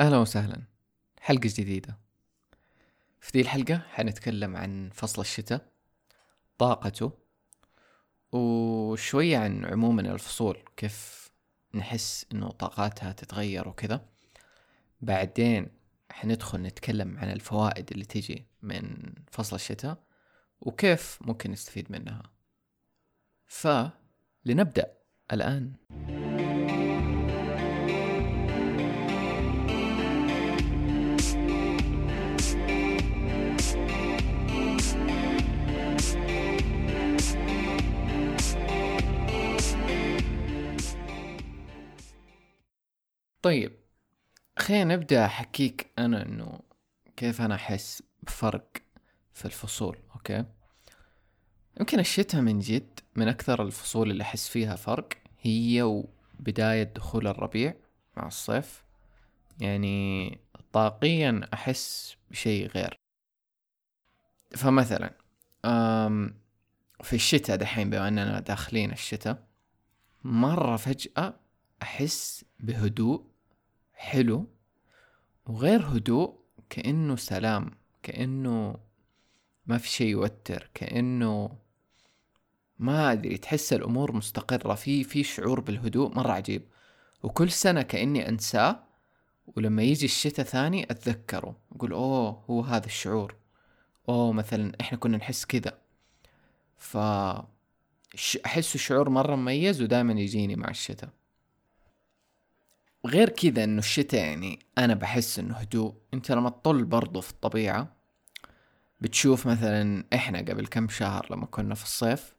أهلا وسهلا. حلقة جديدة. في دي الحلقة حنتكلم عن فصل الشتاء طاقته وشوية عن عموما الفصول كيف نحس إنه طاقاتها تتغير وكذا. بعدين حندخل نتكلم عن الفوائد اللي تيجي من فصل الشتاء وكيف ممكن نستفيد منها. فلنبدأ الآن. طيب خلينا نبدأ أحكيك أنا إنه كيف أنا أحس بفرق في الفصول أوكي؟ يمكن الشتاء من جد من أكثر الفصول اللي أحس فيها فرق هي وبداية دخول الربيع مع الصيف. يعني طاقيا أحس بشيء غير. فمثلا أم في الشتاء دحين بما أننا داخلين الشتاء مرة فجأة أحس بهدوء حلو وغير هدوء كأنه سلام كأنه ما في شيء يوتر كأنه ما أدري تحس الأمور مستقرة في في شعور بالهدوء مرة عجيب. وكل سنة كأني أنساه ولما يجي الشتاء ثاني أتذكره أقول أوه هو هذا الشعور. أوه مثلا إحنا كنا نحس كذا. ف أحس شعور مرة مميز ودائما يجيني مع الشتاء. غير كذا إنه الشتاء يعني أنا بحس إنه هدوء. أنت لما تطل برضو في الطبيعة بتشوف مثلا إحنا قبل كم شهر لما كنا في الصيف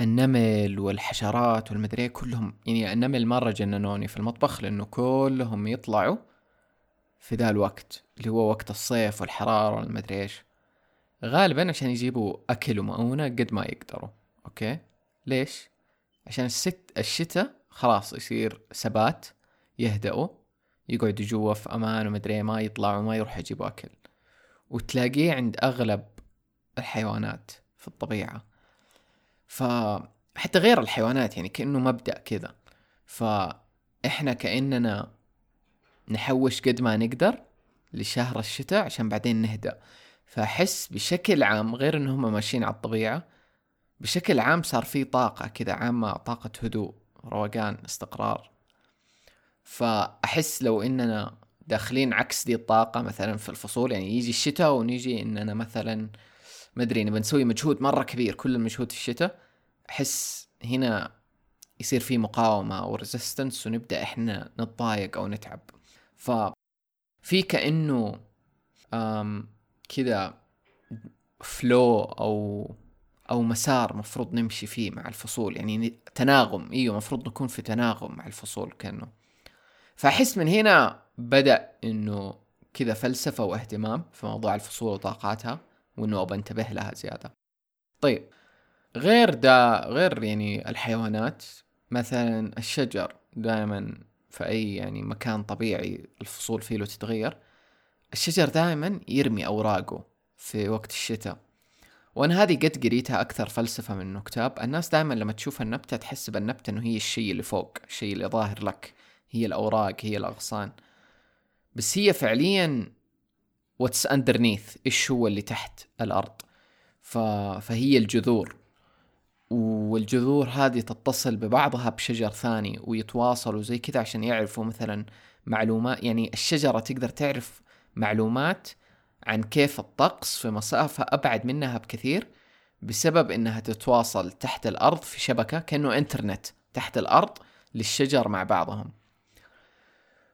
النمل والحشرات والمدري إيه كلهم يعني النمل مرة جننوني في المطبخ لأنه كلهم يطلعوا في ذا الوقت اللي هو وقت الصيف والحرارة والمدري إيش. غالبا عشان يجيبوا أكل ومؤونة قد ما يقدروا. أوكي؟ ليش؟ عشان الست الشتاء خلاص يصير سبات يهدأوا يقعدوا جوا في أمان ومدري إيه، ما يطلعوا ما يروحوا يجيبوا أكل. وتلاقيه عند أغلب الحيوانات في الطبيعة. فحتى غير الحيوانات يعني كأنه مبدأ كذا. فإحنا كأننا نحوش قد ما نقدر لشهر الشتاء عشان بعدين نهدأ. فأحس بشكل عام غير إنهم ماشيين على الطبيعة بشكل عام صار في طاقة كذا عامة طاقة هدوء روقان استقرار. فأحس لو إننا داخلين عكس دي الطاقة مثلا في الفصول يعني يجي الشتاء ونيجي إننا مثلا ما أدري نبي نسوي مجهود مرة كبير كل المجهود في الشتاء أحس هنا يصير في مقاومة أو ريزيستنس ونبدأ إحنا نتضايق أو نتعب. ف في كأنه كذا فلو أو أو مسار مفروض نمشي فيه مع الفصول يعني تناغم. إيوه مفروض نكون في تناغم مع الفصول كأنه. فاحس من هنا بدأ إنه كذا فلسفة واهتمام في موضوع الفصول وطاقاتها وإنه ابى أنتبه لها زيادة. طيب غير دا غير يعني الحيوانات مثلا الشجر دائما في أي يعني مكان طبيعي الفصول فيه له تتغير الشجر دائما يرمي أوراقه في وقت الشتاء. وأنا هذه قد قريتها أكثر فلسفة من الكتاب الناس دائما لما تشوف النبتة تحس بالنبتة إنه هي الشيء اللي فوق الشيء اللي ظاهر لك. هي الأوراق هي الأغصان. بس هي فعليا what's underneath إيش هو اللي تحت الأرض. ف... فهي الجذور. والجذور هذه تتصل ببعضها بشجر ثاني ويتواصلوا زي كذا عشان يعرفوا مثلا معلومات. يعني الشجرة تقدر تعرف معلومات عن كيف الطقس في مسافة أبعد منها بكثير بسبب إنها تتواصل تحت الأرض في شبكة كأنه إنترنت تحت الأرض للشجر مع بعضهم.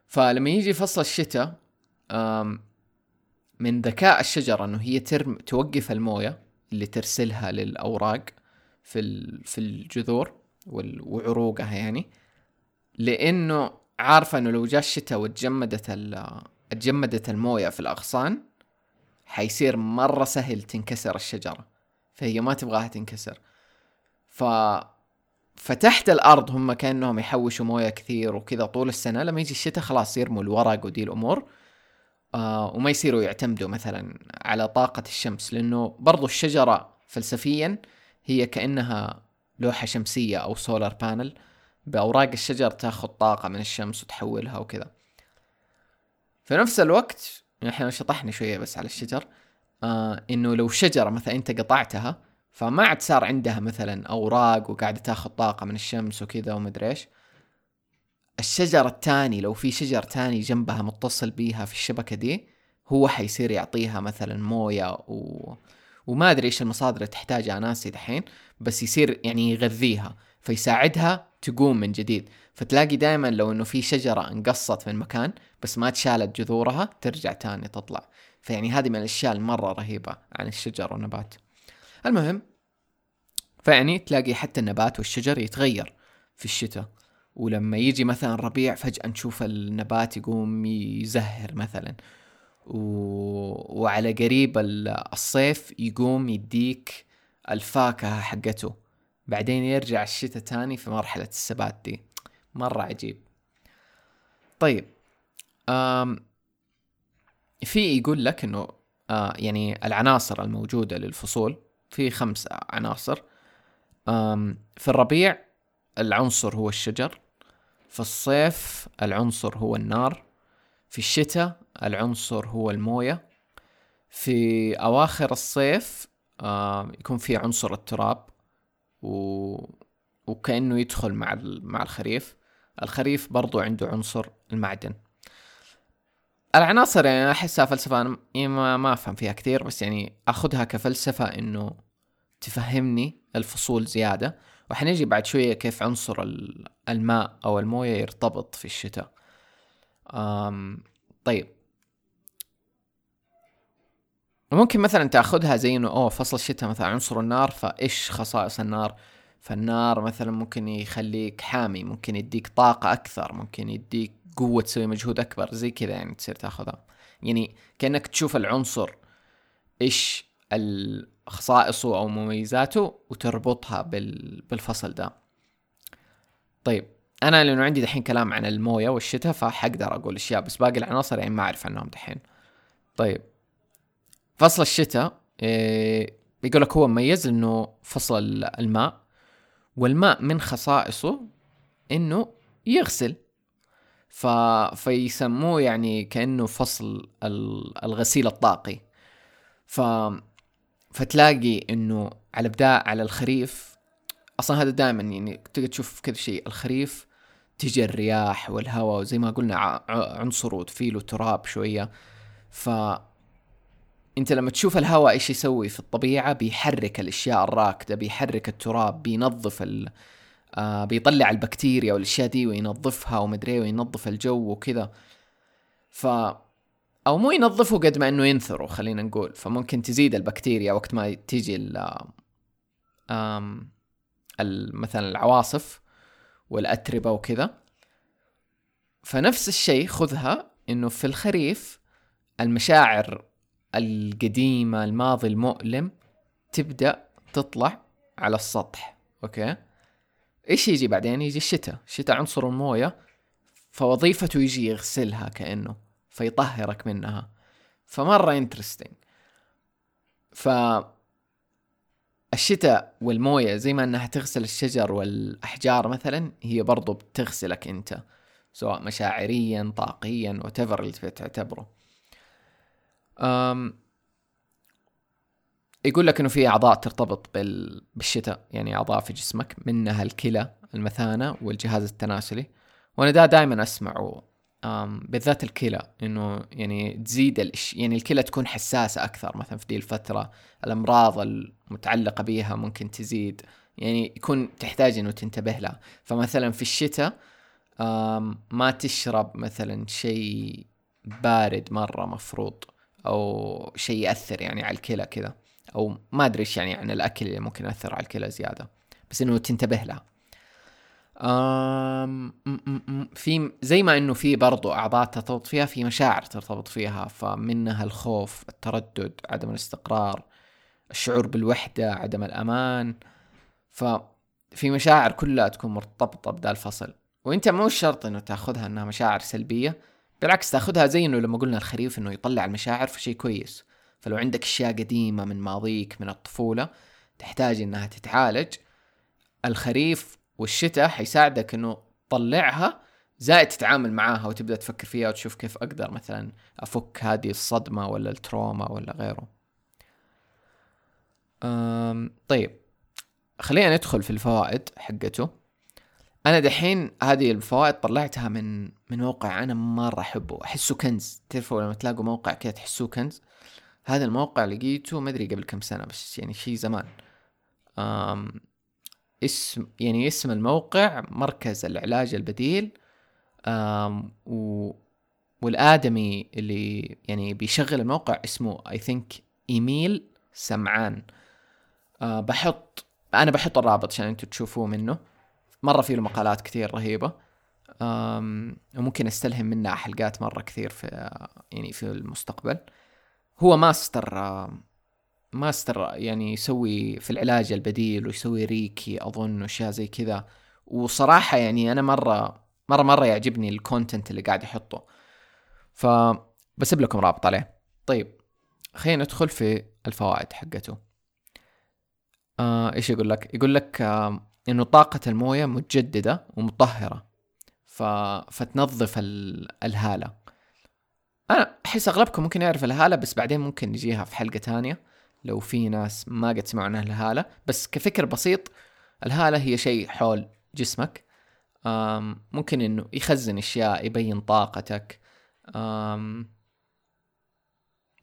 فلما يجي فصل الشتاء من ذكاء الشجرة إنه هي ترم توقف الموية اللي ترسلها للأوراق في في الجذور وعروقها يعني لأنه عارفة إنه لو جاء الشتاء وتجمدت تجمدت الموية في الأغصان حيصير مرة سهل تنكسر الشجرة فهي ما تبغاها تنكسر. ف فتحت الأرض هم كأنهم يحوشوا موية كثير وكذا طول السنة لما يجي الشتاء خلاص يرموا الورق ودي الأمور آه وما يصيروا يعتمدوا مثلا على طاقة الشمس لأنه برضو الشجرة فلسفيا هي كأنها لوحة شمسية أو solar panel بأوراق الشجر تأخذ طاقة من الشمس وتحولها وكذا. في نفس الوقت إحنا شطحنا شوية بس على الشجر آه إنه لو شجرة مثلا أنت قطعتها فما عاد صار عندها مثلا أوراق وقاعدة تاخذ طاقة من الشمس وكذا ومدري إيش. الشجر الثاني لو في شجر ثاني جنبها متصل بيها في الشبكة دي هو حيصير يعطيها مثلا موية و... وما أدري إيش المصادر اللي تحتاجها ناسي دحين بس يصير يعني يغذيها فيساعدها تقوم من جديد. فتلاقي دائما لو إنه في شجرة انقصت من مكان بس ما تشالت جذورها ترجع تاني تطلع. فيعني هذه من الأشياء المرة رهيبة عن الشجر والنبات. المهم فيعني تلاقي حتى النبات والشجر يتغير في الشتاء. ولما يجي مثلا الربيع فجأة نشوف النبات يقوم يزهر مثلا. و... وعلى قريب الصيف يقوم يديك الفاكهة حقته. بعدين يرجع الشتاء تاني في مرحلة السبات دي. مرة عجيب. طيب آم في يقول لك إنه آه يعني العناصر الموجودة للفصول في خمس عناصر في الربيع العنصر هو الشجر في الصيف العنصر هو النار في الشتاء العنصر هو الموية في أواخر الصيف يكون في عنصر التراب و... وكأنه يدخل مع. مع الخريف الخريف برضو عنده عنصر المعدن العناصر يعني أحسها فلسفة أنا يعني ما, ما أفهم فيها كثير بس يعني أخذها كفلسفة إنه تفهمني الفصول زيادة. وحنجي بعد شوية كيف عنصر الماء أو الموية يرتبط في الشتاء. أم طيب. ممكن مثلا تأخذها زي إنه أوه فصل الشتاء مثلا عنصر النار فإيش خصائص النار؟ فالنار مثلا ممكن يخليك حامي ممكن يديك طاقة أكثر ممكن يديك قوة تسوي مجهود أكبر زي كذا يعني تصير تاخذها. يعني كأنك تشوف العنصر إيش خصائصه أو مميزاته وتربطها بال... بالفصل ده. طيب أنا لأنه عندي دحين كلام عن الموية والشتاء فحقدر أقول أشياء بس باقي العناصر يعني ما أعرف عنهم دحين. طيب فصل الشتاء إيه يقول لك هو مميز لأنه فصل الماء والماء من خصائصه إنه يغسل. ف... فيسموه يعني كأنه فصل الغسيل الطاقي. ف فتلاقي إنه على بداء على الخريف أصلا هذا دائما يعني تقدر تشوف كذا شيء الخريف تجي الرياح والهواء وزي ما قلنا عنصر وتفيل وتراب شوية. ف أنت لما تشوف الهواء إيش يسوي في الطبيعة؟ بيحرك الأشياء الراكدة بيحرك التراب بينظف ال آه بيطلع البكتيريا والأشياء دي وينظفها ومدري وينظف الجو وكذا. ف أو مو ينظفه قد ما إنه ينثره خلينا نقول. فممكن تزيد البكتيريا وقت ما تيجي ال مثلا العواصف والأتربة وكذا. فنفس الشيء خذها إنه في الخريف المشاعر القديمة الماضي المؤلم تبدأ تطلع على السطح أوكي؟ إيش يجي بعدين؟ يجي الشتاء. الشتاء عنصر الموية فوظيفته يجي يغسلها كأنه فيطهرك منها. فمرة انترستنج ف الشتاء والموية زي ما إنها تغسل الشجر والأحجار مثلا هي برضو بتغسلك أنت سواء مشاعريا طاقيا وتفر اللي تعتبره. يقول لك إنه في أعضاء ترتبط بال... بالشتاء يعني أعضاء في جسمك منها الكلى المثانة والجهاز التناسلي. وأنا دا دائما اسمعه بالذات الكلى إنه يعني تزيد الإش... يعني الكلى تكون حساسة أكثر. مثلا في دي الفترة الأمراض المتعلقة بها ممكن تزيد يعني يكون تحتاج إنه تنتبه لها. فمثلا في الشتاء ما تشرب مثلا شيء بارد مرة مفروض أو شيء يأثر يعني على الكلى كذا. أو ما أدري إيش يعني عن الأكل اللي ممكن يأثر على الكلى زيادة بس إنه تنتبه لها آم في زي ما إنه في برضو أعضاء ترتبط فيها في مشاعر ترتبط فيها فمنها الخوف التردد عدم الاستقرار الشعور بالوحدة عدم الأمان. ففي مشاعر كلها تكون مرتبطة بدا الفصل وإنت مو شرط إنه تأخذها إنها مشاعر سلبية بالعكس تأخذها زي إنه لما قلنا الخريف إنه يطلع المشاعر فشيء كويس. فلو عندك أشياء قديمة من ماضيك من الطفولة تحتاج إنها تتعالج الخريف والشتاء حيساعدك إنه تطلعها زائد تتعامل معاها وتبدأ تفكر فيها وتشوف كيف أقدر مثلا أفك هذه الصدمة ولا التروما ولا غيره. طيب خلينا ندخل في الفوائد حقته. أنا دحين هذه الفوائد طلعتها من من موقع أنا مرة أحبه. أحسه كنز. تعرفوا لما تلاقوا موقع كذا تحسوه كنز؟ هذا الموقع لقيته ما أدري قبل كم سنة بس يعني شيء زمان. أم اسم يعني اسم الموقع مركز العلاج البديل أم و والآدمي اللي يعني بيشغل الموقع اسمه اي ثينك إيميل سمعان. أه بحط أنا بحط الرابط عشان أنتم تشوفوه منه. مرة في له مقالات كثير رهيبة. أم وممكن أستلهم منها حلقات مرة كثير في يعني في المستقبل. هو master master يعني يسوي في العلاج البديل ويسوي ريكي أظن وأشياء زي كذا. وصراحة يعني أنا مرة مرة مرة يعجبني ال content اللي قاعد يحطه. ف بسيب لكم رابط عليه. طيب خلينا ندخل في الفوائد حقته. آه إيش يقول لك؟ يقول لك آه إنه طاقة الموية متجددة ومطهرة ف... فتنظف ال... الهالة. أنا أحس أغلبكم ممكن يعرف الهالة بس بعدين ممكن نجيها في حلقة تانية لو في ناس ما قد سمعوا عنها الهالة. بس كفكر بسيط الهالة هي شيء حول جسمك. ممكن إنه يخزن أشياء يبين طاقتك.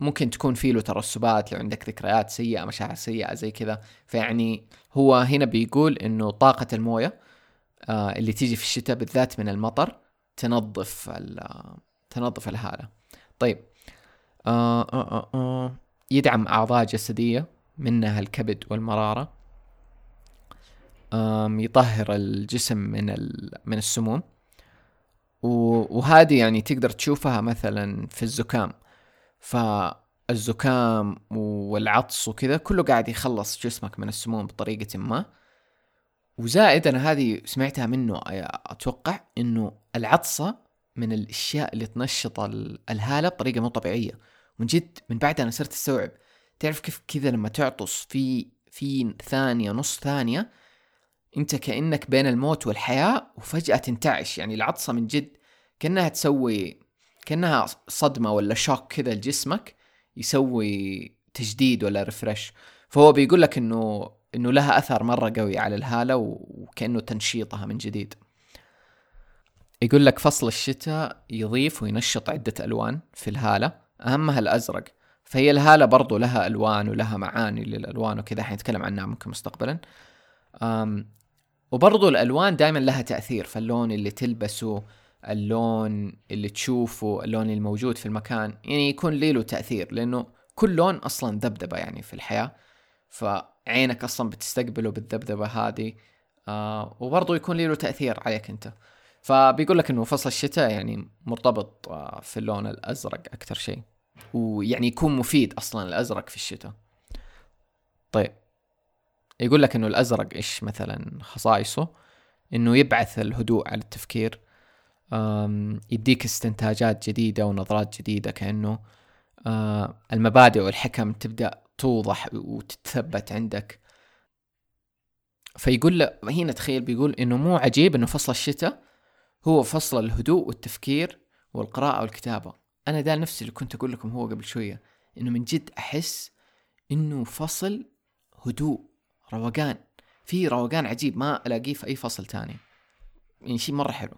ممكن تكون فيه له ترسبات لو عندك ذكريات سيئة مشاعر سيئة زي كذا. فيعني هو هنا بيقول إنه طاقة الموية آه اللي تيجي في الشتاء بالذات من المطر تنظف تنظف الهالة. طيب. آه آه آه آه. يدعم أعضاء جسدية منها الكبد والمرارة. يطهر الجسم من من السموم. وهذه يعني تقدر تشوفها مثلا في الزكام. فالزكام والعطس وكذا كله قاعد يخلص جسمك من السموم بطريقة ما. وزائد أنا هذه سمعتها منه أتوقع إنه العطسة من الأشياء اللي تنشط الهالة بطريقة مو طبيعية. من جد من بعدها أنا صرت أستوعب. تعرف كيف كذا لما تعطس في في ثانية نص ثانية أنت كأنك بين الموت والحياة وفجأة تنتعش. يعني العطسة من جد كأنها تسوي كأنها صدمة ولا شوك كذا لجسمك يسوي تجديد ولا ريفرش فهو بيقول لك إنه إنه لها أثر مرة قوي على الهالة وكأنه تنشيطها من جديد. يقول لك فصل الشتاء يضيف وينشط عدة ألوان في الهالة أهمها الأزرق. فهي الهالة برضو لها ألوان ولها معاني للألوان وكذا حنتكلم عنها ممكن مستقبلا. أم وبرضو الألوان دائما لها تأثير فاللون اللي تلبسه اللون اللي تشوفه اللون الموجود في المكان. يعني يكون لي له تأثير لأنه كل لون أصلا ذبذبة يعني في الحياة. فعينك أصلا بتستقبله بالذبذبة هذه. آه وبرضه يكون له تأثير عليك أنت. فبيقول لك إنه فصل الشتاء يعني مرتبط آه، في اللون الأزرق أكثر شيء ويعني يكون مفيد أصلا الأزرق في الشتاء. طيب يقول لك إنه الأزرق إيش مثلا خصائصه؟ إنه يبعث الهدوء على التفكير يديك استنتاجات جديدة ونظرات جديدة كأنه آه، المبادئ والحكم تبدأ توضح وتتثبت عندك. فيقول له هنا تخيل بيقول إنه مو عجيب إنه فصل الشتاء هو فصل الهدوء والتفكير والقراءة والكتابة. أنا ده نفسي اللي كنت أقول لكم هو قبل شوية إنه من جد أحس إنه فصل هدوء روقان. في روقان عجيب ما ألاقيه في أي فصل تاني. يعني شيء مرة حلو.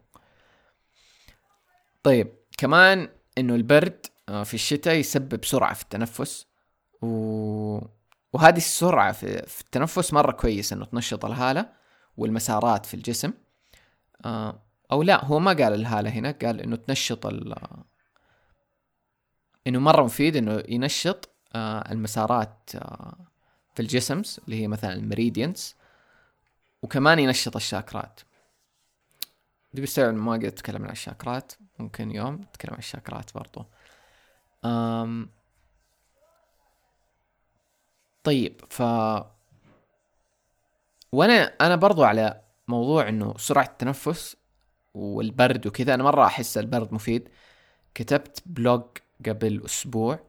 طيب كمان إنه البرد آه، في الشتاء يسبب سرعة في التنفس. و... وهذه السرعة في, التنفس مرة كويس إنه تنشط الهالة والمسارات في الجسم. آه، أو لا هو ما قال الهالة هنا قال إنه تنشط ال إنه مرة مفيد إنه ينشط آه، المسارات في الجسم اللي هي مثلا المريديانس وكمان ينشط الشاكرات. دي بيستوعب ما قد أتكلم عن الشاكرات ممكن يوم نتكلم عن الشاكرات برضو. أم طيب ف وأنا أنا برضو على موضوع إنه سرعة التنفس والبرد وكذا. أنا مرة أحس البرد مفيد. كتبت بلوج قبل أسبوع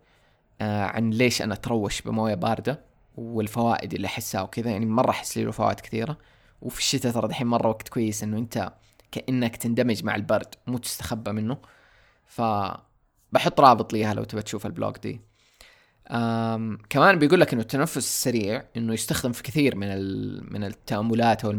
آه عن ليش أنا أتروش بموية باردة والفوائد اللي أحسها وكذا. يعني مرة أحس له فوائد كثيرة. وفي الشتاء ترى دحين مرة وقت كويس إنه أنت كأنك تندمج مع البرد مو تستخبى منه. ف بحط رابط ليها لو تبى تشوف ال vlog دي. أم كمان بيقول لك إنه التنفس السريع إنه يستخدم في كثير من من التأملات أو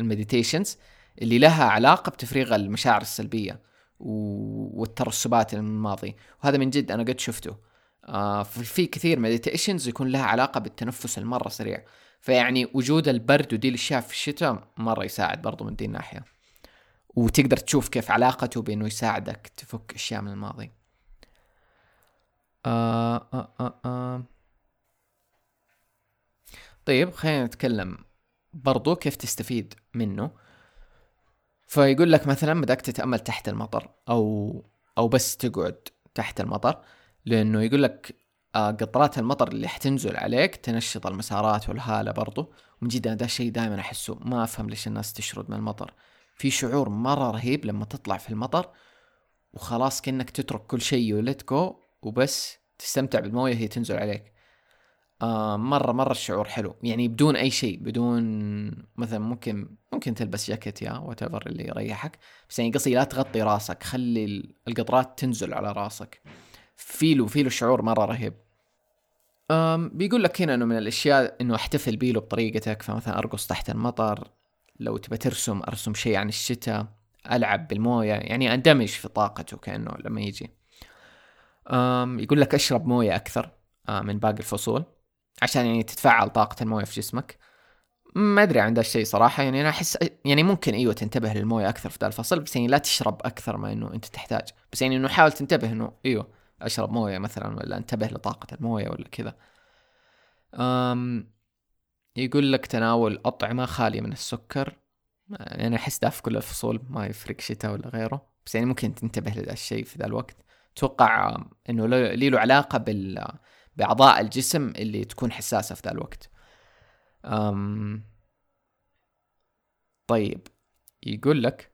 ال meditations. اللي لها علاقة بتفريغ المشاعر السلبية والترسبات من الماضي. وهذا من جد أنا قد شفته. آه في كثير مديتيشنز يكون لها علاقة بالتنفس المرة سريع. فيعني وجود البرد ودي الأشياء في الشتاء مرة يساعد برضو من دي الناحية. وتقدر تشوف كيف علاقته بأنه يساعدك تفك أشياء من الماضي. آه آه. طيب خلينا نتكلم برضو كيف تستفيد منه. فيقول لك مثلا بدك تتأمل تحت المطر أو أو بس تقعد تحت المطر لأنه يقول لك آه، قطرات المطر اللي حتنزل عليك تنشط المسارات والهالة برضو. ومن جد ده الشيء دائما أحسه ما أفهم ليش الناس تشرد من المطر. في شعور مرة رهيب لما تطلع في المطر وخلاص كأنك تترك كل شيء وليت جو وبس تستمتع بالموية هي تنزل عليك. آه مرة مرة الشعور حلو. يعني بدون أي شيء بدون مثلا ممكن ممكن تلبس جاكيت يا what اللي يريحك. بس يعني قصدي لا تغطي راسك خلي القطرات تنزل على راسك. فيله فيله شعور مرة رهيب. أم بيقول لك هنا إنه من الأشياء إنه أحتفل بيه بطريقتك. فمثلا أرقص تحت المطر. لو تبى ترسم أرسم شيء عن الشتاء. ألعب بالموية. يعني أندمج في طاقته كأنه لما يجي. أم يقول لك أشرب موية أكثر آه، من باقي الفصول. عشان يعني تتفاعل طاقة الموية في جسمك. ما أدري عن ذا الشيء صراحة يعني أنا أحس يعني ممكن أيوه تنتبه للموية أكثر في ذا الفصل بس يعني لا تشرب أكثر ما إنه أنت تحتاج. بس يعني إنه حاول تنتبه إنه أيوه أشرب موية مثلا ولا أنتبه لطاقة الموية ولا كذا. أم يقول لك تناول أطعمة خالية من السكر. يعني أحس ده في كل الفصول ما يفرق شتاء ولا غيره. بس يعني ممكن تنتبه لهذا الشيء في ذا الوقت. أتوقع إنه لي له علاقة بال بأعضاء الجسم اللي تكون حساسة في ذا الوقت. أم طيب يقول لك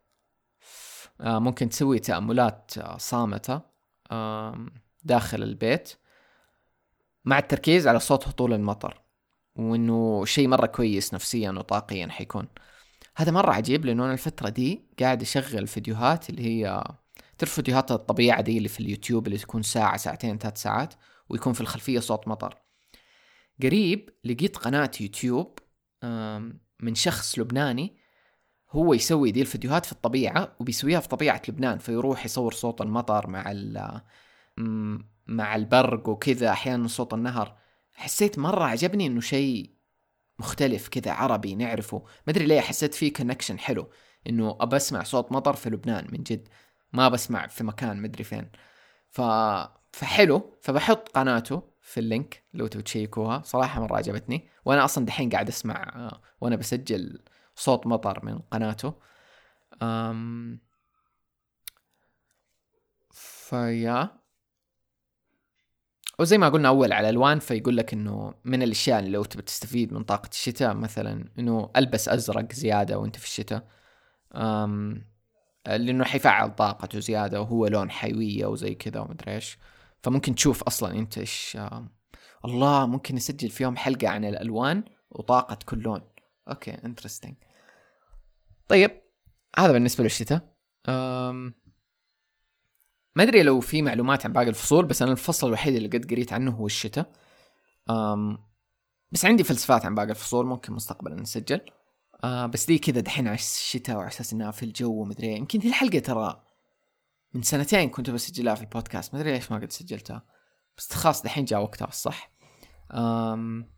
آه، ممكن تسوي تأملات صامتة داخل البيت مع التركيز على صوت هطول المطر وإنه شيء مرة كويس نفسيا وطاقيا حيكون. هذا مرة عجيب لأنه أنا الفترة دي قاعد أشغل فيديوهات اللي هي تعرف فيديوهات الطبيعة دي اللي في اليوتيوب اللي تكون ساعة ساعتين ثلاث ساعات؟ ويكون في الخلفية صوت مطر. قريب لقيت قناة يوتيوب من شخص لبناني هو يسوي دي الفيديوهات في الطبيعة وبيسويها في طبيعة لبنان فيروح يصور صوت المطر مع مع البرق وكذا أحيانا صوت النهر. حسيت مرة عجبني إنه شيء مختلف كذا عربي نعرفه. ما أدري ليه حسيت فيه connection حلو إنه أبى أسمع صوت مطر في لبنان من جد. ما بسمع في مكان مدري فين. ف... فحلو فبحط قناته في اللينك لو تبي تشيكوها. صراحة مرة عجبتني. وأنا أصلا دحين قاعد أسمع آه، وأنا بسجل صوت مطر من قناته. أم... فيا. وزي ما قلنا أول على الألوان فيقول لك إنه من الأشياء اللي لو تبي تستفيد من طاقة الشتاء مثلا إنه ألبس أزرق زيادة وأنت في الشتاء. لأنه حيفعل طاقته زيادة وهو لون حيوية وزي كذا ومدري إيش. فممكن تشوف أصلا أنت إيش الله ممكن نسجل في يوم حلقة عن الألوان وطاقة كل لون. okay interesting طيب هذا بالنسبة للشتاء. أم... ما أدري لو في معلومات عن باقي الفصول بس أنا الفصل الوحيد اللي قد قريت عنه هو الشتاء. أم... بس عندي فلسفات عن باقي الفصول ممكن مستقبلا نسجل. آه بس دي كذا دحين على الشتاء وعلى أساس إنها في الجو ومدري إيه. يمكن دي الحلقة ترى من سنتين كنت بسجلها في البودكاست. ما أدري ليش ما قد سجلتها. بس خلاص دحين جاء وقتها الصح أم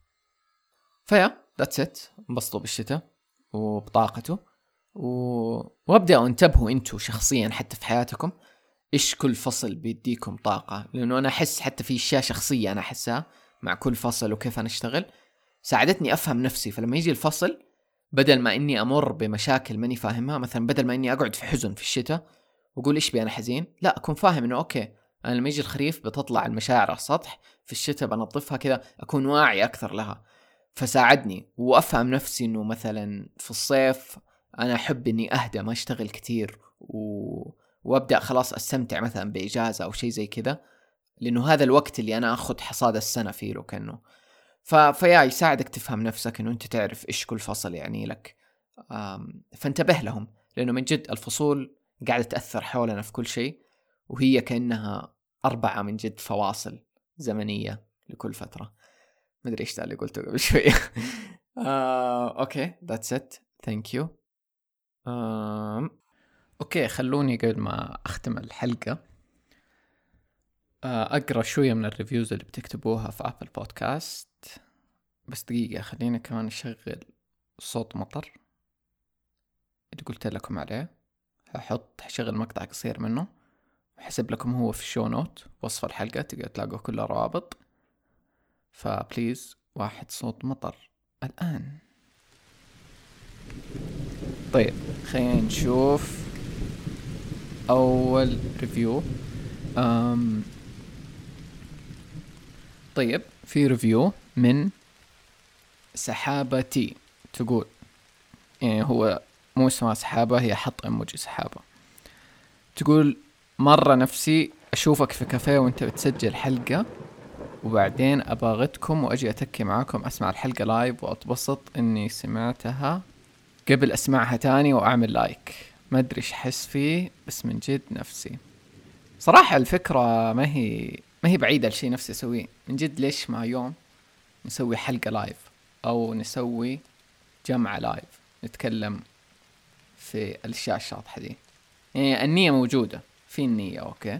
فيا ذاتس ات انبسطوا بالشتاء وبطاقته. و... وابدأوا انتبهوا أنتم شخصيا حتى في حياتكم. إيش كل فصل بيديكم طاقة؟ لأنه أنا أحس حتى في أشياء شخصية أنا أحسها مع كل فصل وكيف أنا أشتغل. ساعدتني أفهم نفسي. فلما يجي الفصل بدل ما إني أمر بمشاكل ماني فاهمها مثلا بدل ما إني أقعد في حزن في الشتاء واقول إيش بي أنا حزين؟ لا أكون فاهم إنه okay أنا لما يجي الخريف بتطلع المشاعر على السطح في الشتاء بنظفها كذا أكون واعي أكثر لها. فساعدني وأفهم نفسي إنه مثلا في الصيف أنا أحب إني أهدى ما أشتغل كثير و... وأبدأ خلاص أستمتع مثلا بإجازة أو شيء زي كذا لأنه هذا الوقت اللي أنا آخذ حصاد السنة فيه لو كأنه. ف... فيا يساعدك تفهم نفسك إنه أنت تعرف إيش كل فصل يعني لك. فانتبه لهم لأنه من جد الفصول قاعدة تأثر حولنا في كل شيء وهي كأنها أربعة من جد فواصل زمنية لكل فترة. مدري إيش اللي قلته قبل شوية آه، okay that's it thank you okay خلوني قبل ما أختم الحلقة آه، أقرأ شوية من ال reviews اللي بتكتبوها في Apple Podcast بس دقيقة خلينا كمان نشغل صوت مطر. اللي قلت لكم عليه. هحط حشغل مقطع قصير منه وحسب لكم هو في ال show note وصف الحلقة تقدر تلاقوا كل الروابط ف please واحد صوت مطر. الآن. طيب خلينا نشوف أول review أم طيب في review من سحابة تي تقول. يعني هو مو اسمها سحابة هي حط إيموجي سحابة. تقول مرة نفسي أشوفك في كافيه وأنت بتسجل حلقة وبعدين اباغتكم وأجي أتكي معاكم أسمع الحلقة live وأتبسط إني سمعتها قبل أسمعها تاني وأعمل like ما أدري إيش أحس فيه بس من جد نفسي. صراحة الفكرة ما هي ما هي بعيدة لشي نفسي أسويه. من جد ليش ما يوم نسوي حلقة live أو نسوي جمعة live نتكلم في الأشياء الشاطحة دي يعني النية موجودة في النية okay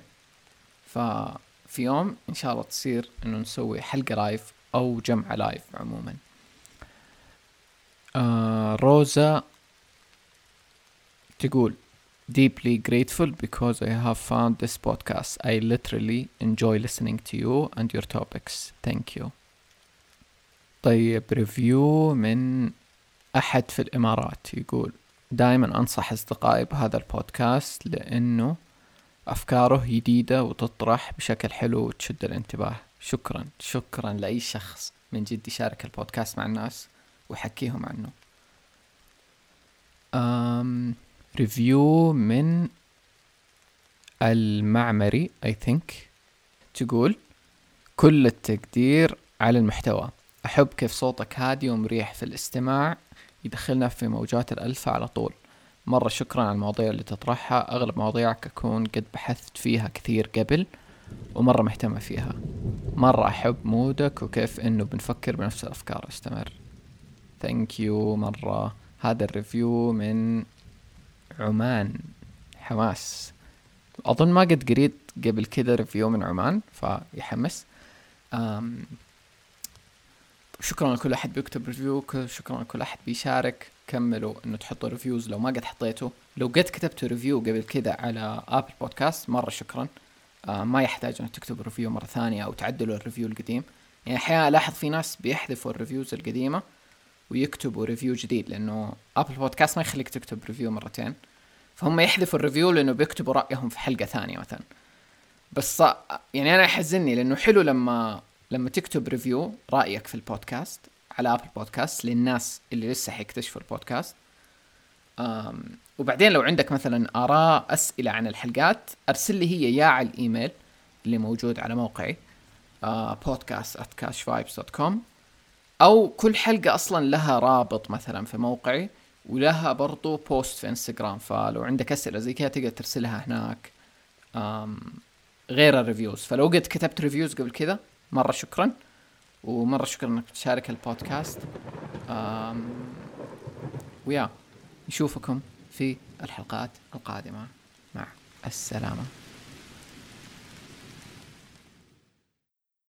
ففي يوم إن شاء الله تصير إنه نسوي حلقة live أو جمعة live عموما آه روزا تقول deeply grateful because I have found this podcast. I literally enjoy listening to you and your topics. Thank you. طيب ريفيو من أحد في الإمارات يقول دائما أنصح أصدقائي بهذا البودكاست لأنه أفكاره جديدة وتطرح بشكل حلو وتشد الانتباه. شكرا شكرا لأي شخص من جد يشارك البودكاست مع الناس ويحكيهم عنه. أم ريفيو من المعمري I think. تقول كل التقدير على المحتوى. أحب كيف صوتك هادي ومريح في الاستماع يدخلنا في موجات الألفة على طول. مرة شكرا على المواضيع اللي تطرحها. أغلب مواضيعك أكون قد بحثت فيها كثير قبل ومرة مهتمة فيها. مرة أحب mood ك وكيف إنه بنفكر بنفس الأفكار أستمر. thank you مرة. هذا ال review من عمان. حماس. أظن ما قد قريت قبل كذا review من عمان فيحمس. شكرا لكل أحد بيكتب review شكرا لكل أحد بيشارك. كملوا إنه تحطوا reviews لو ما قد حطيتوا لو قد كتبتوا review قبل كذا على Apple Podcast مرة شكرا. آه ما يحتاج إنك تكتب review مرة ثانية أو تعدلوا ال review القديم. يعني أحيانا ألاحظ في ناس بيحذفوا ال reviews القديمة ويكتبوا review جديد لأنه Apple Podcast ما يخليك تكتب review مرتين. فهم يحذفوا ال review لأنه بيكتبوا رأيهم في حلقة ثانية مثلا. بس يعني أنا يحزني لأنه حلو لما لما تكتب review رأيك في البودكاست على Apple Podcast للناس اللي لسه حيكتشفوا البودكاست. أم وبعدين لو عندك مثلا آراء أسئلة عن الحلقات أرسل لي هيا على الإيميل اللي موجود على موقعي dot com أو كل حلقة أصلا لها رابط مثلا في موقعي ولها برضو post في انستغرام فلو عندك أسئلة زي كذا تقدر ترسلها هناك. غير ال reviews فلو قد كتبت reviews قبل كذا مرة شكرا ومرة شكرا إنك تشارك البودكاست. ويا نشوفكم في الحلقات القادمة. مع السلامة.